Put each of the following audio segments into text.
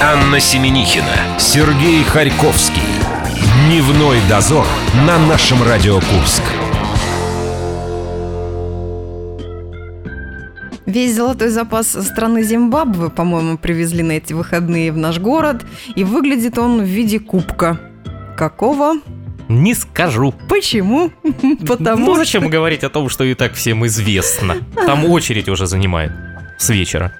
Анна Семенихина, Сергей Харьковский. Дневной дозор на нашем Радио Курск. Весь золотой запас страны Зимбабве, по-моему, привезли на эти выходные в наш город. И выглядит он в виде кубка. Какого? Не скажу. Почему? Потому ну, что... зачем говорить о том, что и так всем известно? Там очередь уже занимает с вечера.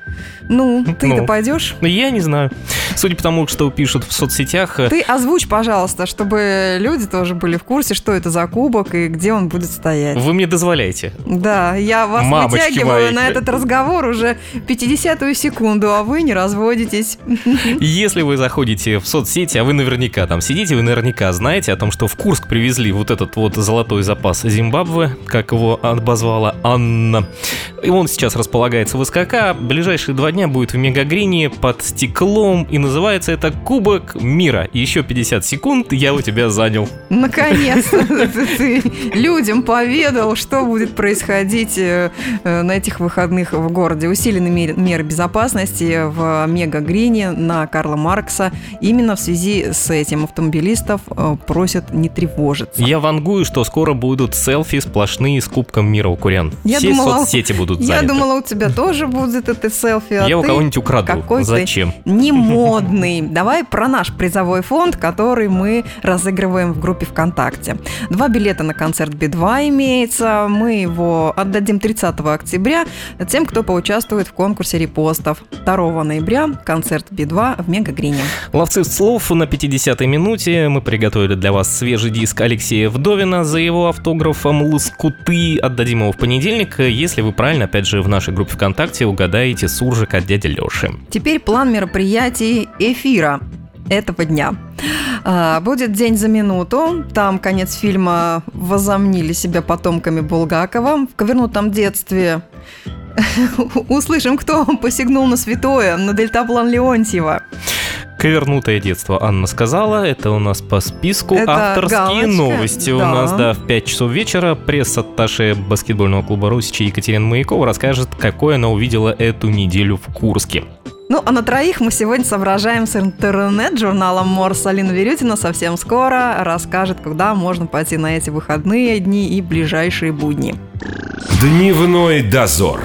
Ну, ты-то Ну. пойдешь? Ну, Я не знаю. Судя по тому, что пишут в соцсетях, э, Ты озвучь, пожалуйста, чтобы люди тоже были в курсе, что это за кубок и где он будет стоять. вы мне дозволяете. Да, я вас Мамочки вытягиваю мои. на этот разговор уже 50-ю секунду, а вы не разводитесь. Если вы заходите в соцсети, а вы наверняка там сидите, вы наверняка знаете о том, что в Курск привезли вот этот вот золотой запас Зимбабве, как его обозвала Анна. И он сейчас располагается в СКК. Ближайшие два дня будет в Мегагрине под стеклом. И называется это Кубок Мира. Еще 50 секунд я у тебя занял. Наконец-то ты людям поведал, что будет происходить э, э, на этих выходных в городе. Усилены мер- меры безопасности в Мега-Грине на Карла Маркса. Именно в связи с этим автомобилистов э, просят не тревожиться. Я вангую, что скоро будут селфи сплошные с Кубком Мира у курян. Я Все думала- соцсети будут Я заняты. думала, у тебя тоже будет это селфи, а Я у кого-нибудь украду. Зачем? не модный. Давай про наш призовой фонд, который мы разыгрываем в группе ВКонтакте. Два билета на концерт Би-2 имеется. Мы его отдадим 30 октября тем, кто поучаствует в конкурсе репостов. 2 ноября концерт Би-2 в Мегагрине. Ловцы слов на 50-й минуте мы приготовили для вас свежий диск Алексея Вдовина за его автографом «Лоскуты». Отдадим его в понедельник, если вы правильно, опять же, в нашей группе ВКонтакте угадаете суржик от дяди Леши. Теперь план мероприятий эфира этого дня. А, Будет «День за минуту». Там конец фильма возомнили себя потомками Булгакова. В «Ковернутом детстве» услышим, кто посягнул на святое, на дельтаплан Леонтьева. Ковернутое детство, Анна сказала. Это у нас по списку. Это Авторские галочка, новости у да. нас, да, в 5 часов вечера. Пресс-атташе баскетбольного клуба «Русичи» Екатерина Маякова расскажет, какое она увидела эту неделю в Курске. Ну, а на троих мы сегодня соображаем с интернет-журналом Морс. Алина Верютина совсем скоро расскажет, куда можно пойти на эти выходные дни и ближайшие будни. Дневной дозор.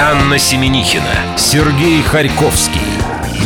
Анна Семенихина, Сергей Харьковский.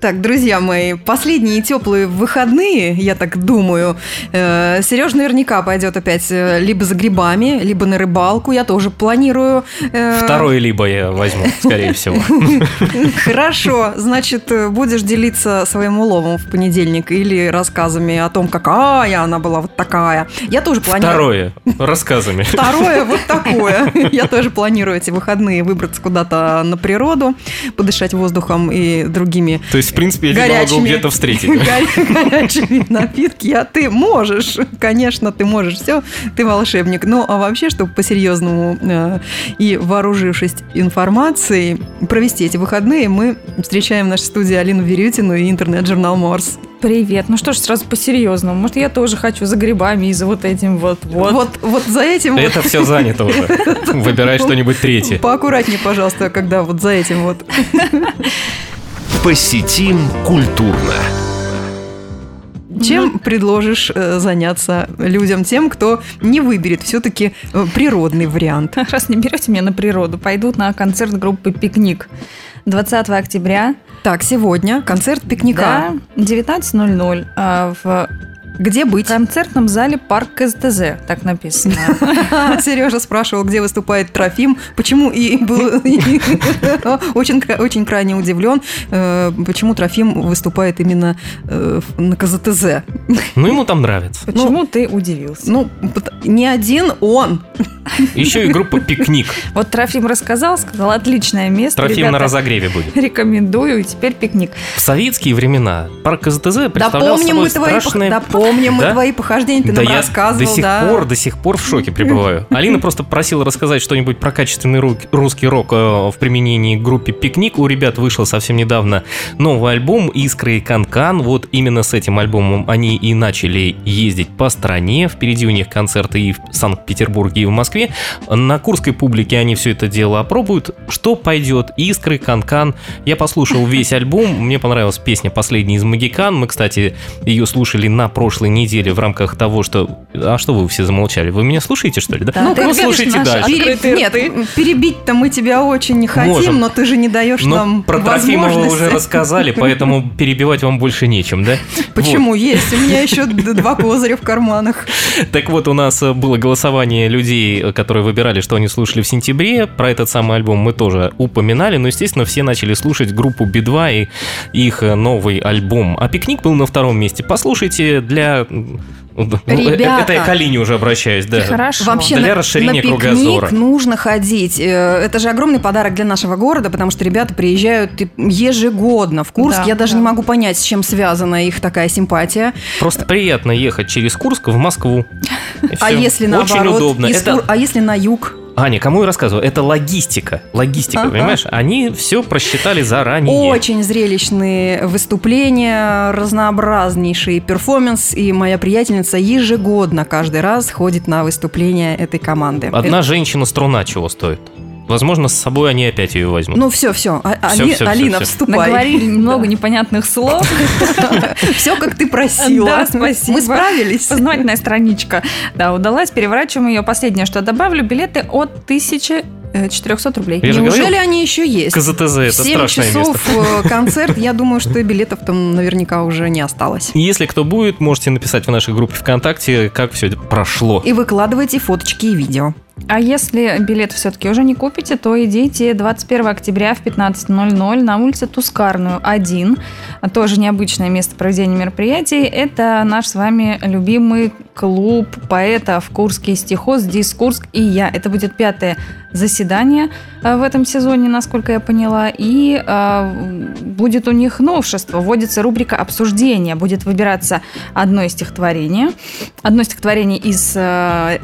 Так, друзья мои, последние теплые выходные, я так думаю, Сереж наверняка пойдет опять э, либо за грибами, либо на рыбалку. Я тоже планирую. э, Второе либо я возьму, скорее всего. Хорошо, значит, э, будешь делиться своим уловом в понедельник или рассказами о том, какая она была вот такая. Я тоже планирую. Второе, рассказами. Второе вот такое. Я тоже планирую эти выходные выбраться куда-то на природу, подышать воздухом и другими То есть, в принципе, я могу где-то встретить. горя- горячими напитки. А ты можешь, конечно, ты можешь все, ты волшебник. Ну, а вообще, чтобы по-серьезному э, и вооружившись информацией провести эти выходные, мы встречаем в нашей студии Алину Верютину и интернет-журнал Морс. Привет. Ну что ж, сразу по-серьезному. Может, я тоже хочу за грибами и за вот этим вот. Вот. Вот, вот за этим вот Это все занято уже. Выбирай что-нибудь третье. Поаккуратнее, пожалуйста, когда вот за этим вот. Посетим культурно. Чем предложишь э, заняться людям, тем, кто не выберет все-таки природный вариант? Раз не берете меня на природу, пойдут на концерт группы «Пикник». 20 октября, Так, сегодня концерт пикника. да, 19.00 а, в Где быть? концертном зале «Парк КСТЗ», так написано. Сережа спрашивал, где выступает Трофим, почему и был очень, очень крайне удивлен, э, почему Трофим выступает именно э, на КЗТЗ. Ну, ему там нравится. Почему ты удивился? Ну, не один он. Еще и группа «Пикник». Вот Трофим рассказал, сказал, отличное место, Трофим на разогреве будет. Рекомендую, и теперь пикник. В советские времена парк КЗТЗ Да представлял помним собой мы твои, страшное... да помним мы Да? твои похождения, ты да нам я рассказывал, до сих да. пор, до сих пор в шоке пребываю. Алина просто просила рассказать что-нибудь про качественный ру- русский рок э, в применении к группе «Пикник». У ребят вышел совсем недавно новый альбом «Искры и Канкан». Вот именно с этим альбомом они и начали ездить по стране. Впереди у них концерты и в Санкт-Петербурге, и в Москве. На курской публике они все это дело опробуют. Что пойдет? «Искры», «Канкан». Я послушал весь альбом. Мне понравилась песня «Последний из Магикан». Мы, кстати, ее слушали на прошлой неделе в рамках того, что... А что вы все замолчали? Вы меня слушаете, что ли? Да? Да, ну, ты ну, слушайте дальше. Пере- Нет, перебить-то мы тебя очень не хотим, Можем. но ты же не даешь Но нам про Трофимова возможности. уже рассказали, поэтому перебивать вам больше нечем, да? Почему есть? У меня еще два козыря в карманах. Вот. Так вот, у нас э, было голосование людей, э, которые выбирали, что они слушали в сентябре. Про этот самый альбом мы тоже упоминали, но, естественно, все начали слушать группу Би-2 и их э, новый альбом. А «Пикник» был на втором месте. Послушайте для... м, ну, э, Ребята. Это я к Алине уже обращаюсь, да. Хорошо. Вообще Для на, расширения на пикник кругозора. нужно ходить. Э, Это же огромный подарок для нашего города, потому что ребята приезжают ежегодно в Курск. Да, Я даже да. не могу понять, с чем связана их такая симпатия. Просто приятно ехать через Курск в Москву. А если Очень наоборот? удобно. из Это Кур- А если на юг? Аня, кому я рассказываю? Это логистика. Логистика, Ага. понимаешь? Они все просчитали заранее. Очень зрелищные выступления, разнообразнейший перформанс, и моя приятельница ежегодно каждый раз ходит на выступления этой команды. Одна женщина струна чего стоит? Возможно, с собой они опять ее возьмут. Ну все, все, Всё, всё, всё, Алина, всё. вступай. Наговорили немного непонятных слов. Все, как ты просила. Да, спасибо. Мы справились. Познавательная страничка. Да, удалась. Переворачиваем ее. Последнее, что добавлю, билеты от 1400 рублей. Я же Неужели говорил, они еще есть? КЗТЗ это В 7 страшное часов место. э, концерт, я думаю, что билетов там наверняка уже не осталось. Если кто будет, можете написать в нашей группе ВКонтакте, как все это прошло. И выкладывайте фоточки и видео. А если билет все-таки уже не купите, то идите 21 октября в 15.00 на улице Тускарную, 1. Тоже необычное место проведения мероприятий. Это наш с вами любимый клуб поэтов Курский стихоз, Дискурск и я. Это будет пятое заседание э, в этом сезоне, насколько я поняла. И э, будет у них новшество. Вводится рубрика обсуждения. Будет выбираться одно стихотворение. Одно стихотворение из э,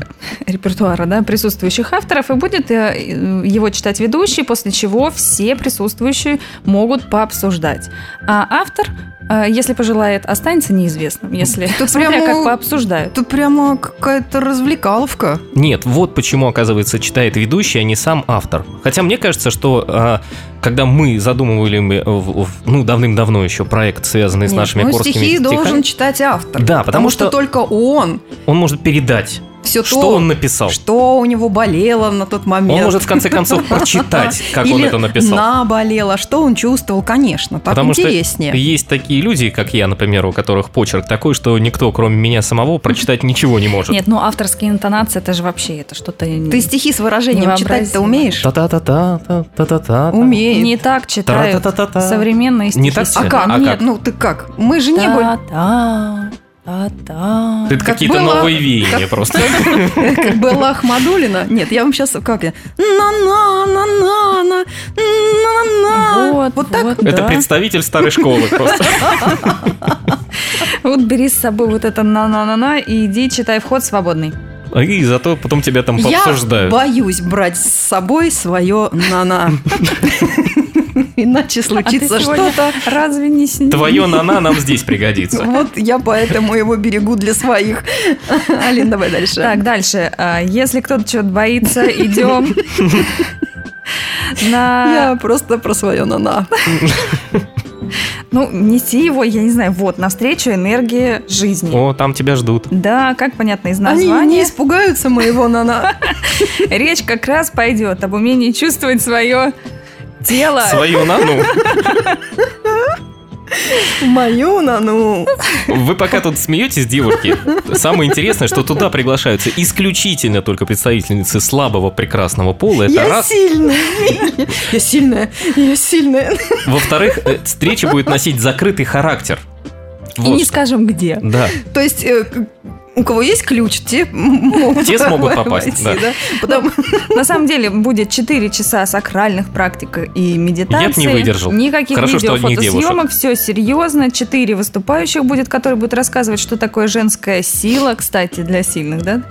репертуара да, присутствующих авторов, и будет его читать ведущий, после чего все присутствующие могут пообсуждать. А автор, если пожелает, останется неизвестным, если Тут смотря прямо- как пообсуждают. Тут прямо какая-то развлекаловка. Нет, вот почему, оказывается, читает ведущий, а не сам автор. Хотя мне кажется, что а, когда мы задумывали э, ну, давным-давно еще проект, связанный с Нет, нашими ну, корскими стихи стихами, должен читать автор. Да, потому что, что- только он он может передать, все что то, он написал. что у него болело на тот момент. Он может, в конце концов, прочитать, как он Или это написал. наболело, что он чувствовал, конечно, так Потому интереснее. что есть такие люди, как я, например, у которых почерк такой, что никто, кроме меня самого, прочитать ничего не может. Нет, ну авторские интонации, это же вообще это что-то... Ты стихи с выражением читать-то умеешь? Та-та-та-та, та-та-та. Умеет. не так читают современные стихи. Не так А как? А Нет, ну ты как? Мы же не были... Та-та. Это как какие-то было- новые веяния просто. Как была Ахмадулина. Нет, я вам сейчас как я? На-на, на-на-на, на-на-на. Вот, Вот так? Это представитель старой школы просто. Вот бери с собой вот это на-на-на-на и иди читай вход свободный. И зато потом тебя там Я пообсуждают. боюсь брать с собой свое на-на. Иначе А случится что-то. разве не с ним? Твое нана нам здесь пригодится. Вот я поэтому его берегу для своих. Алин, давай дальше. Так, дальше. А, Если кто-то чего-то боится, идем на... Я просто про свое на-на. Ну, неси его, я не знаю, вот, навстречу энергии жизни. О, там тебя ждут. Да, как понятно из Они не названия, испугаются моего на-на. речь как раз пойдет об умении чувствовать свое тело. Свою нану. Мою на-ну. Вы пока тут смеетесь, девушки. Самое интересное, что туда приглашаются исключительно только представительницы слабого прекрасного пола. Это Я раз. сильная. Я сильная. Я сильная. Во-вторых, э, встреча будет носить закрытый характер. И Вот не что. скажем где. Да. То есть э, у кого есть ключ, те могут, Те смогут попасть, войти, да. Потому- На самом деле будет 4 часа сакральных практик и медитации. Я не выдержал. Никаких Хорошо, видео, фотосъемок, все серьезно. Четыре выступающих будет, которые будут рассказывать, что такое женская сила, кстати, для сильных, да?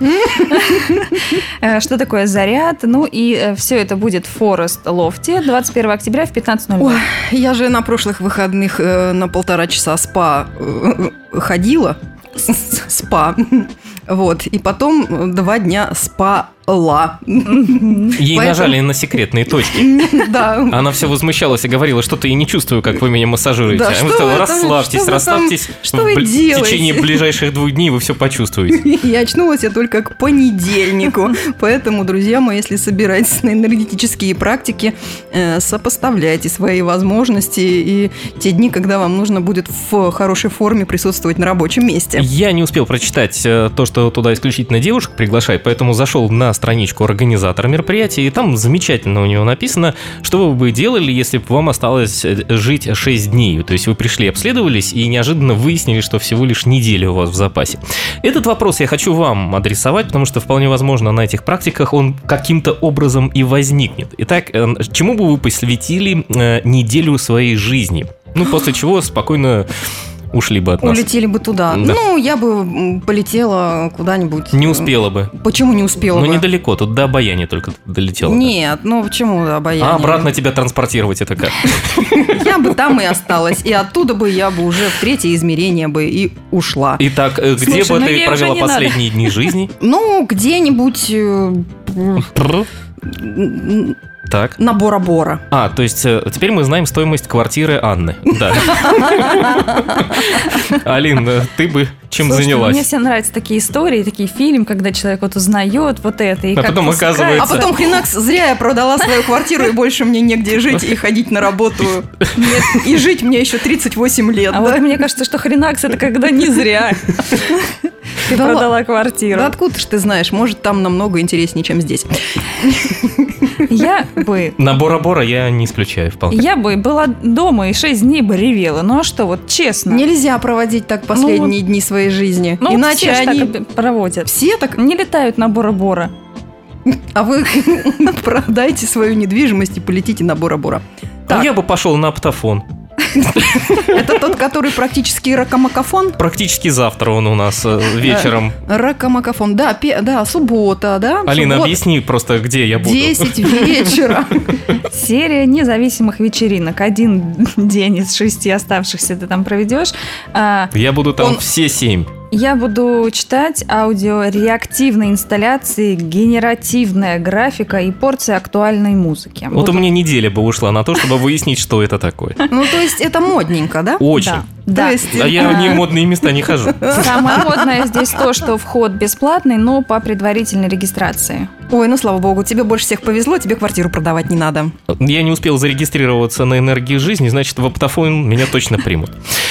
Э, Что такое заряд. Ну и все это будет в Форест Лофте 21 октября в 15.00. Ой, я же на прошлых выходных э, на полтора часа спа э, ходила. Спа. Вот. И потом два дня спала. Ей Поэтому- нажали на секретные точки. Да. Она все возмущалась и говорила, что-то я не чувствую, как вы меня массажируете. Да, а вы там- расслабьтесь, что вы там- расслабьтесь. что в вы В делаете?» течение ближайших двух дней вы все почувствуете. И очнулась я только к понедельнику. Поэтому, друзья мои, если собираетесь на энергетические практики, э, сопоставляйте свои возможности и те дни, когда вам нужно будет в хорошей форме присутствовать на рабочем месте. Я не успел прочитать э, то, что туда исключительно девушек приглашают, поэтому зашел на страничку организатора мероприятия, и там замечательно у него написано, что вы бы делали, если бы вам осталось э, жить 6 дней. То есть вы пришли, обследовались и неожиданно выяснили, что всего лишь неделя у вас в запасе. Этот вопрос я хочу вам адресовать, потому что вполне возможно на этих практиках он каким-то образом и возникнет. Итак, э, чему бы вы посвятили э, неделю своей жизни? Ну, после чего спокойно ушли бы от нас. Улетели бы туда. Да. Ну, я бы полетела куда-нибудь. Не успела бы. Почему не успела Ну, бы? недалеко, тут до обаяния только долетело. Нет, ну почему обаяние? А обратно тебя транспортировать это как? Я бы там и осталась. И оттуда бы я бы уже в третье измерение бы и ушла. Итак, э, где бы ну ты провела последние дни жизни? Ну, где-нибудь э, Так. на Бора-Бора. А, то есть э, теперь мы знаем стоимость квартиры Анны. Да. Алин, э, ты бы чем Слушайте, занялась? Мне все нравятся такие истории, такие фильмы, когда человек вот узнает вот это. И А потом оказывается- А потом хренак, зря я продала свою квартиру, и больше мне негде жить и ходить на работу. Нет, И жить мне еще 38 лет. А вот мне кажется, что хренакс это когда не зря ты Да продала Да квартиру. откуда ж ты знаешь? Может, там намного интереснее, чем здесь. Я бы На Бора-Бора я не исключаю вполне. я бы была дома и шесть дней бы ревела. Ну а что, вот честно. Нельзя проводить так последние дни своей жизни. ну, Иначе все они... так проводят. Все так... Не летают на Бора-Бора. А вы продайте свою недвижимость и полетите на Бора-Бора. Ну, Так, я бы пошел на аптофон. это тот, который практически ракомакафон? Практически завтра он у нас э, вечером. Ракомакафон, да, да, суббота, да? Алина, объясни просто, где я буду. 10 вечера. Серия независимых вечеринок. Один день из шести оставшихся ты там проведешь. А, Я буду там все семь. Я буду читать аудио реактивной инсталляции, генеративная графика и порция актуальной музыки. Вот у меня неделя бы ушла на то, чтобы выяснить, что это такое. Ну, то есть это модненько, да? Очень. Да, да. То есть- А я в немодные места не хожу. Самое модное здесь то, что вход бесплатный, но по предварительной регистрации. Ой, ну слава богу, тебе больше всех повезло, тебе квартиру продавать не надо. Я не успел зарегистрироваться на энергии жизни, значит, в оптофон меня точно примут.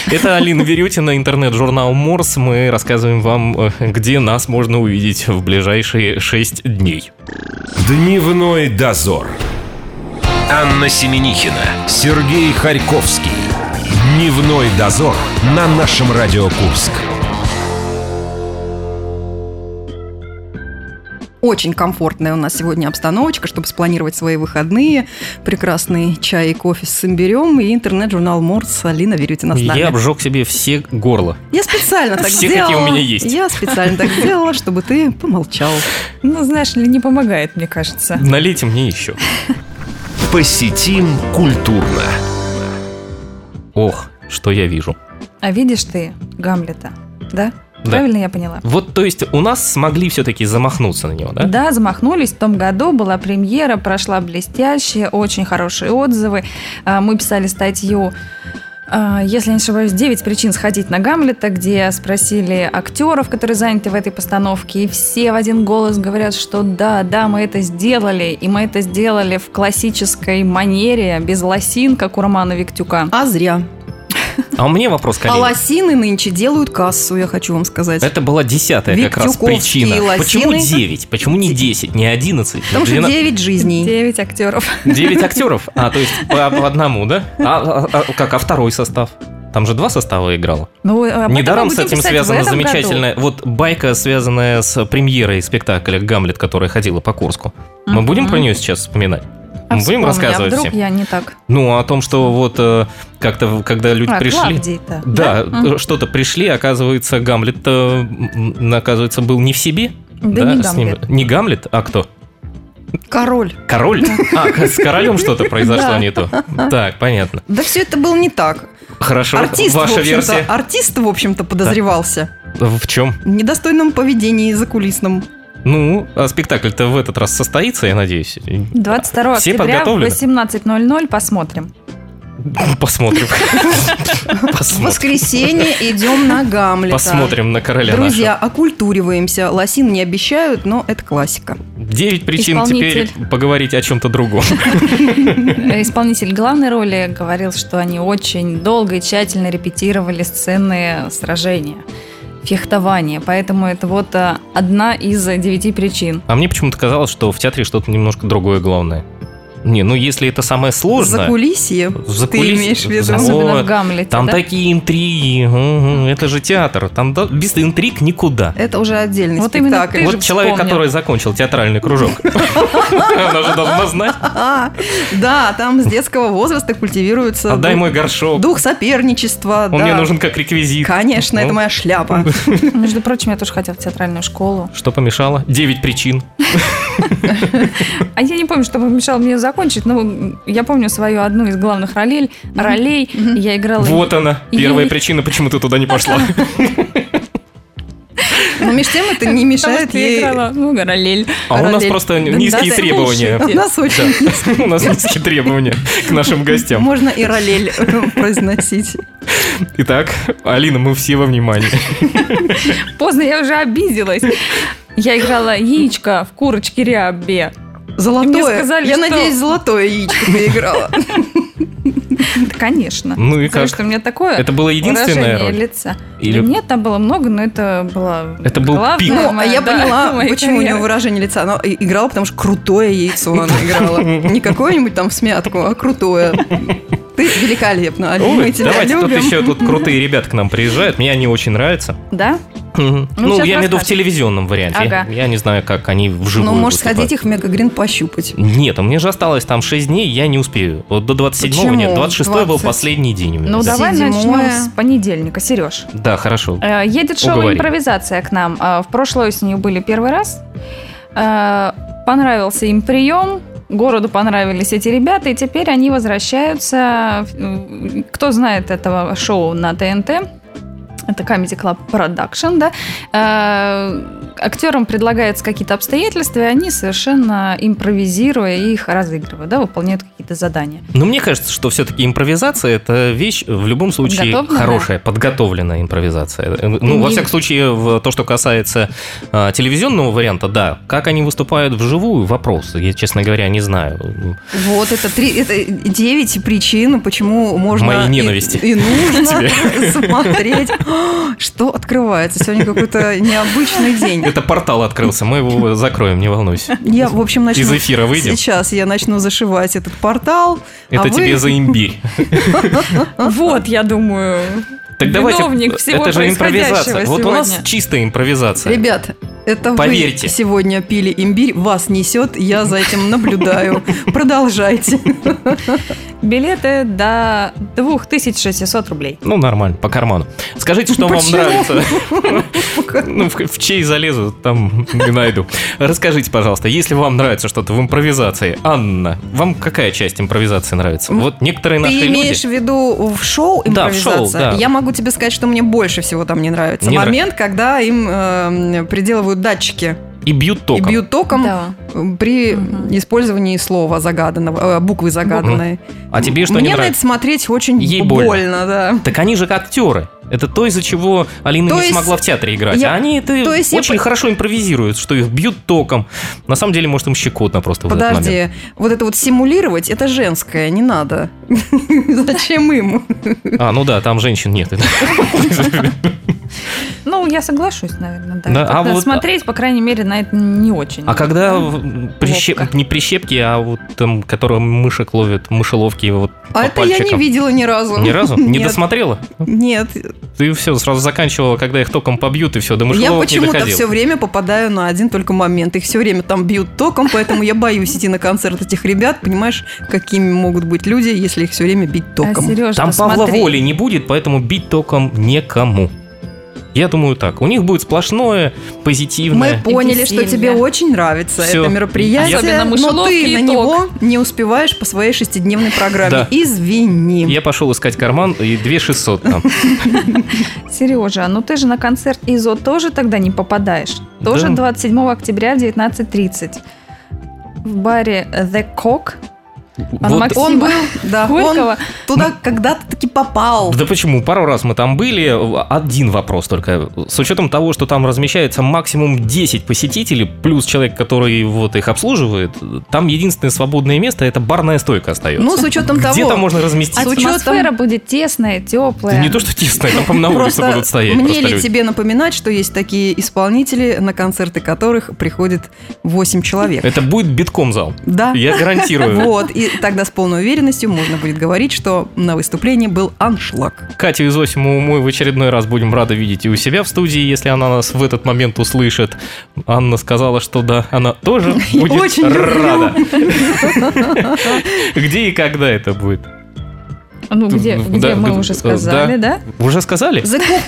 Это Алина Верютина, интернет-журнал Морс. Мы рассказываем вам, э, где нас можно увидеть в ближайшие шесть дней. Дневной дозор. Анна Семенихина, Сергей Харьковский. Дневной дозор на нашем Радио Курск. Очень комфортная у нас сегодня обстановочка, чтобы спланировать свои выходные. Прекрасный чай и кофе с имбирем и интернет-журнал Морс. Алина Верютина с нами. Я обжег себе все горло. Я специально так Все, сделала. какие у меня есть. Я специально так сделала, чтобы ты помолчал. Ну, знаешь ли, не помогает, мне кажется. Налейте мне еще. Посетим культурно. Ох, что я вижу. А видишь ты Гамлета, да? Да. Правильно я поняла? Вот, то есть, у нас смогли все-таки замахнуться на него, да? Да, замахнулись. В том году была премьера, прошла блестяще, очень хорошие отзывы. А, Мы писали статью а, если я не ошибаюсь, 9 причин сходить на Гамлета, где спросили актеров, которые заняты в этой постановке, и все в один голос говорят, что да, да, мы это сделали, и мы это сделали в классической манере, без лосин, как у Романа Виктюка. А зря. А меня вопрос, А коллеги. лосины нынче делают кассу, я хочу вам сказать. Это была десятая как раз причина. лосины. Почему 9? Почему не 10, не 11? Потому что 9 жизней. 9 актеров. 9 актеров? А, то есть по, по одному, да? А, а- а как, а второй состав? Там же два состава играло. Ну, этом Недаром с этим связана этом году. замечательная вот байка, связанная с премьерой спектакля «Гамлет», которая ходила по Курску. Мы Мгм. будем про нее сейчас вспоминать? А будем вспомни, рассказывать а вдруг я не так. Ну, о том, что вот э, как-то, когда люди А, пришли... Клавдий-то. Да, Мгм. что-то пришли, оказывается, Гамлет, э, оказывается, был не в себе. Да не с ним- Гамлет. Не Гамлет, а кто? Король. Король? А, с королем что-то произошло Да. не то. Так, понятно. Да все это было не так. Хорошо, Артист, ваша версия. артист, в общем-то, подозревался В чем? в недостойном поведении закулисном. Ну, а спектакль-то в этот раз состоится, я надеюсь. 22 Все октября в подготовлены? 18.00 посмотрим. Посмотрим. В воскресенье идем на Гамлета. Посмотрим на короля Друзья, окультуриваемся. Лосин не обещают, но это классика. нашего. Девять причин теперь поговорить о чем-то другом. Исполнитель главной роли говорил, что они очень долго и тщательно репетировали сцены сражения, фехтования. Поэтому это вот а, одна из девяти причин. А мне почему-то казалось, что в театре что-то немножко другое главное. Не, ну если это самое сложное... Закулисье, В ты закулис- имеешь в виду? О, Особенно в Гамлете. Там да? такие интриги, мгм, это же театр, там да- без интриг никуда. Это уже отдельный Вот именно спектакль. ты Вот же человек, вспомнил. который закончил театральный кружок, она же должна знать. Да, там с детского возраста культивируется Отдай мой горшок, дух соперничества. он мне нужен как реквизит. Конечно, это Ну, моя шляпа. Между прочим, я тоже хотела в театральную школу. Что помешало? Девять причин. А я не помню, что помешало мне закончить, но я помню свою одну из главных ролей. Ролей я играла... Вот она, первая причина, почему ты туда не пошла. Но между тем это не мешает ей... играла много ролей. А у нас просто низкие да, требования. У нас очень... У нас низкие требования к нашим гостям. Можно и ролель произносить. Итак, Алина, мы все во внимании. Поздно, я уже обиделась. Я играла яичко в курочке рябе. Золотое. Мне сказали, Я что- надеюсь, золотое яичко ты играла. Да, конечно. Ну и как? что у меня такое Это была единственная выражение роль? лица. Или- Нет, там было много, но это было Это был пик. Ну, а я поняла, почему у нее выражение лица. Она играла, потому что крутое яйцо она играла. Не какое-нибудь там в смятку, а крутое. Ты великолепна, Алина, мы тебя давайте, тут любим. еще тут крутые ребята к нам приезжают. Мне они очень нравятся. Да? Ну, Ну, я имею в виду в телевизионном варианте. Ага. Я не знаю, как они вживую Ну, можешь выступают. сходить их в Мегагрин пощупать. Нет, у меня же осталось там 6 дней, я не успею. Вот до 27-го Почему? нет, 26-й был 20. последний день у меня. Ну, Да. давай Седьмое. начнем с понедельника, Сереж. Да, хорошо. Э, Едет шоу Уговори. «Импровизация» к нам. А, В прошлой осенью были первый раз. Э, Понравился им прием. Городу понравились эти ребята, и теперь они возвращаются. М, Кто знает этого шоу на ТНТ? Это Comedy Club Production, да. Э, Актерам предлагаются какие-то обстоятельства, и они совершенно импровизируя их разыгрывают, да, выполняют какие-то задания. Но мне кажется, что все-таки импровизация это вещь в любом случае хорошая, подготовленная импровизация. Э, Ну, во Не- всяком случае, в то, что касается а, телевизионного варианта, да. Как они выступают вживую, вопрос. Я, честно говоря, не знаю. Вот это три, это девять причин, почему можно Моей и- ненависти и, нужно тебе. смотреть. Что открывается? Сегодня какой-то необычный день. Это портал открылся, мы его закроем, не волнуйся. Я, в общем, начну... Из эфира выйдем. Сейчас я начну зашивать этот портал. Это а вы- тебе за имбирь. Вот, я думаю, Так давайте, Виновник всего это же импровизация. происходящего Вот у нас сегодня. чистая импровизация. Ребят, это Поверьте. вы сегодня пили имбирь, вас несет, я за этим наблюдаю. Продолжайте. Билеты до 2600 рублей. Ну, нормально, по карману. Скажите, что вам Почему? нравится. Ну, в, чей залезу, там не найду. Расскажите, пожалуйста, если вам нравится что-то в импровизации, Анна, вам какая часть импровизации нравится? Вот некоторые наши Ты имеешь люди... в виду в шоу импровизация? Я могу тебе сказать, что мне больше всего там не нравится. Момент, когда им э, приделывают датчики И бьют током. и бьют током Да. при Мгм. использовании слова загаданного, э, буквы загаданной. А тебе что не Мне на это нравится? смотреть очень Ей больно, больно. да. Так они же как актеры. Это то, из-за чего Алина То не есть смогла в театре играть. я- А они это то есть я очень по- хорошо импровизируют, что их бьют током. На самом деле, может, им щекотно просто в этот момент. Подожди, вот это вот симулировать, это женское, не надо. Зачем им? А, ну да, там женщин нет. Ну, я соглашусь, наверное, да. Да, а вот- Смотреть, по крайней мере, на это не очень. А когда прищеп- не прищепки, а вот там, которые мышек ловят, мышеловки, вот по А это я не видела ни разу. Ни разу? Не досмотрела? Нет, Ты все сразу заканчивала, когда их током побьют, и все, до я мышеловок не почему-то все время попадаю на один только момент. Их все время там бьют током, поэтому я боюсь идти на концерт этих ребят. Понимаешь, какими могут быть люди, если их все время бить А, током? Сережа, Там Павла воли не будет, поэтому бить током некому. Я думаю так. У них будет сплошное, Мы позитивное. поняли, что тебе очень нравится Всё. это мероприятие, Особенно но ты на него не успеваешь по своей шестидневной программе. Да. Извини. Я пошел искать карман, и 2600 там. Сережа, ну ты же на концерт ИЗО тоже тогда не попадаешь. Тоже Да. 27 октября в 19.30. В баре The Cock Пан Вот- Максим Он был, да, он Горького. туда когда-то таки попал. Да почему? Пару раз мы там были. Один вопрос только. С учетом того, что там размещается максимум 10 посетителей, плюс человек, который вот их обслуживает, там единственное свободное место – это барная стойка остается. Ну, с учетом того... Где там можно разместиться? с учетом- Атмосфера будет тесная, Да теплая. не то, что тесное, там, на улице Просто будут стоять. мне ли тебе напоминать, что есть такие исполнители, на концерты которых приходит 8 человек? Это будет битком зал. Да. Я гарантирую. Вот, и тогда с полной уверенностью можно будет говорить, что на выступлении был аншлаг. Катю и Зосиму мы в очередной раз будем рады видеть и у себя в студии, если она нас в этот момент услышит. Анна сказала, что да, она тоже будет очень рада. Где и когда это будет? Ну, где, Да, где мы да, уже сказали, да? Уже сказали?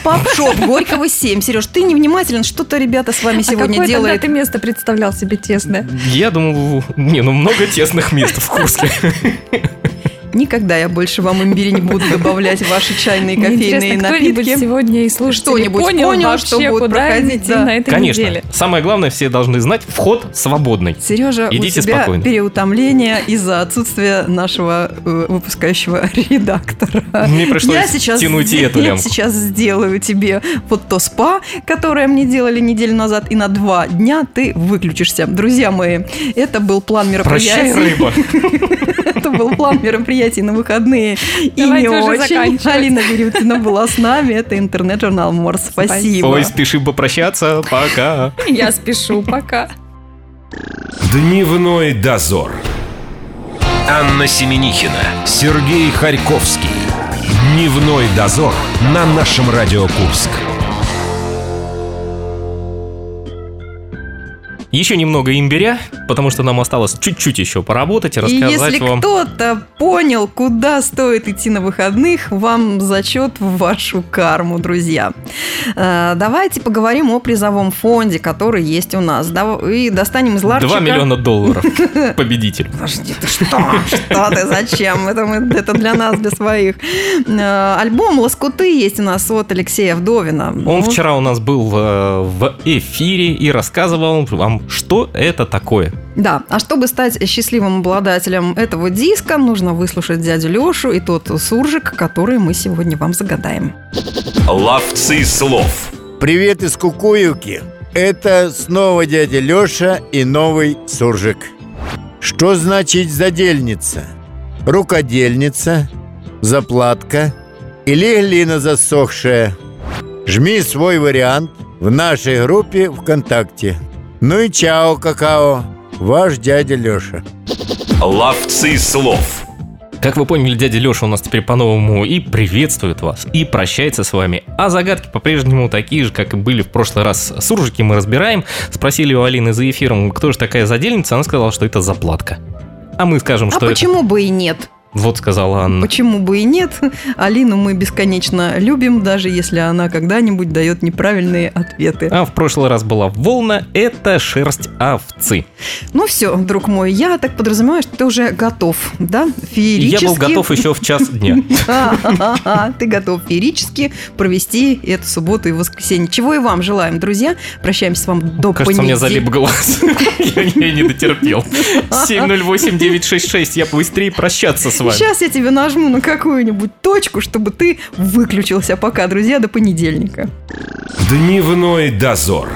Pub Shop, Горького 7. Сереж, ты невнимателен, что-то ребята с вами а сегодня тогда делают. ты место представлял себе тесное? Я думал, не, ну много тесных мест в Курске. Никогда я больше вам имбирь не буду добавлять в ваши чайные Мне кофейные напитки. сегодня и слушатель Кто-нибудь понял, понял, вообще, что будет куда проходить, да. на этой Конечно. неделе. Самое главное, все должны знать, вход свободный. Сережа, Идите у тебя спокойно. переутомление из-за отсутствия нашего э, выпускающего редактора. Мне пришлось я сейчас, тянуть и эту я лямку. сейчас сделаю тебе вот то спа, которое мне делали неделю назад, и на два дня ты выключишься. Друзья мои, это был план Прощай, мероприятий. рыба. Это был план мероприятий на выходные. И не уже очень. Алина Бирютина была с нами. Это интернет-журнал Морс. Спасибо. Ой, спешим попрощаться. Пока. Я спешу, пока. Дневной дозор. Анна Семенихина, Сергей Харьковский. Дневной дозор на нашем Радио Курск. Еще немного имбиря, потому что нам осталось чуть-чуть еще поработать и И рассказать если вам. кто-то понял, куда стоит идти на выходных, вам зачет в вашу карму, друзья. Э, Давайте поговорим о призовом фонде, который есть у нас. И достанем из ларчика... 2 миллиона долларов. Победитель. Подожди, ты что? Что ты? Зачем? Это, мы, это для нас, для своих. Э, Альбом «Лоскуты» есть у нас от Алексея Вдовина. Он Ну, вчера у нас был в, в эфире и рассказывал вам, что это такое. Да, а чтобы стать счастливым обладателем этого диска, нужно выслушать дядю Лешу и тот суржик, который мы сегодня вам загадаем. Ловцы слов. Привет из Кукуевки. Это снова дядя Леша и новый суржик. Что значит задельница? Рукодельница, заплатка или глина засохшая? Жми свой вариант в нашей группе ВКонтакте. Ну и чао, какао, ваш дядя Леша. Ловцы слов. Как вы поняли, дядя Леша у нас теперь по-новому и приветствует вас, и прощается с вами. А загадки по-прежнему такие же, как и были в прошлый раз. Суржики мы разбираем. Спросили у Алины за эфиром, кто же такая задельница, она сказала, что это заплатка. А мы скажем, А что почему бы и нет? Вот сказала Анна. Почему бы и нет? Алину мы бесконечно любим, даже если она когда-нибудь дает неправильные ответы. А в прошлый раз была волна, это шерсть овцы. Ну все, друг мой, я так подразумеваю, что ты уже готов, да? И Я Феерически. был готов еще в час дня. Ты готов феерически провести эту субботу и воскресенье. Чего и вам желаем, друзья. Прощаемся с вами до Кажется, мне понедельника. залип глаз. Я не дотерпел. 708-966. Я быстрее прощаться с вами. Сейчас я тебе нажму на какую-нибудь точку, чтобы ты выключился пока, друзья, до понедельника. Дневной дозор.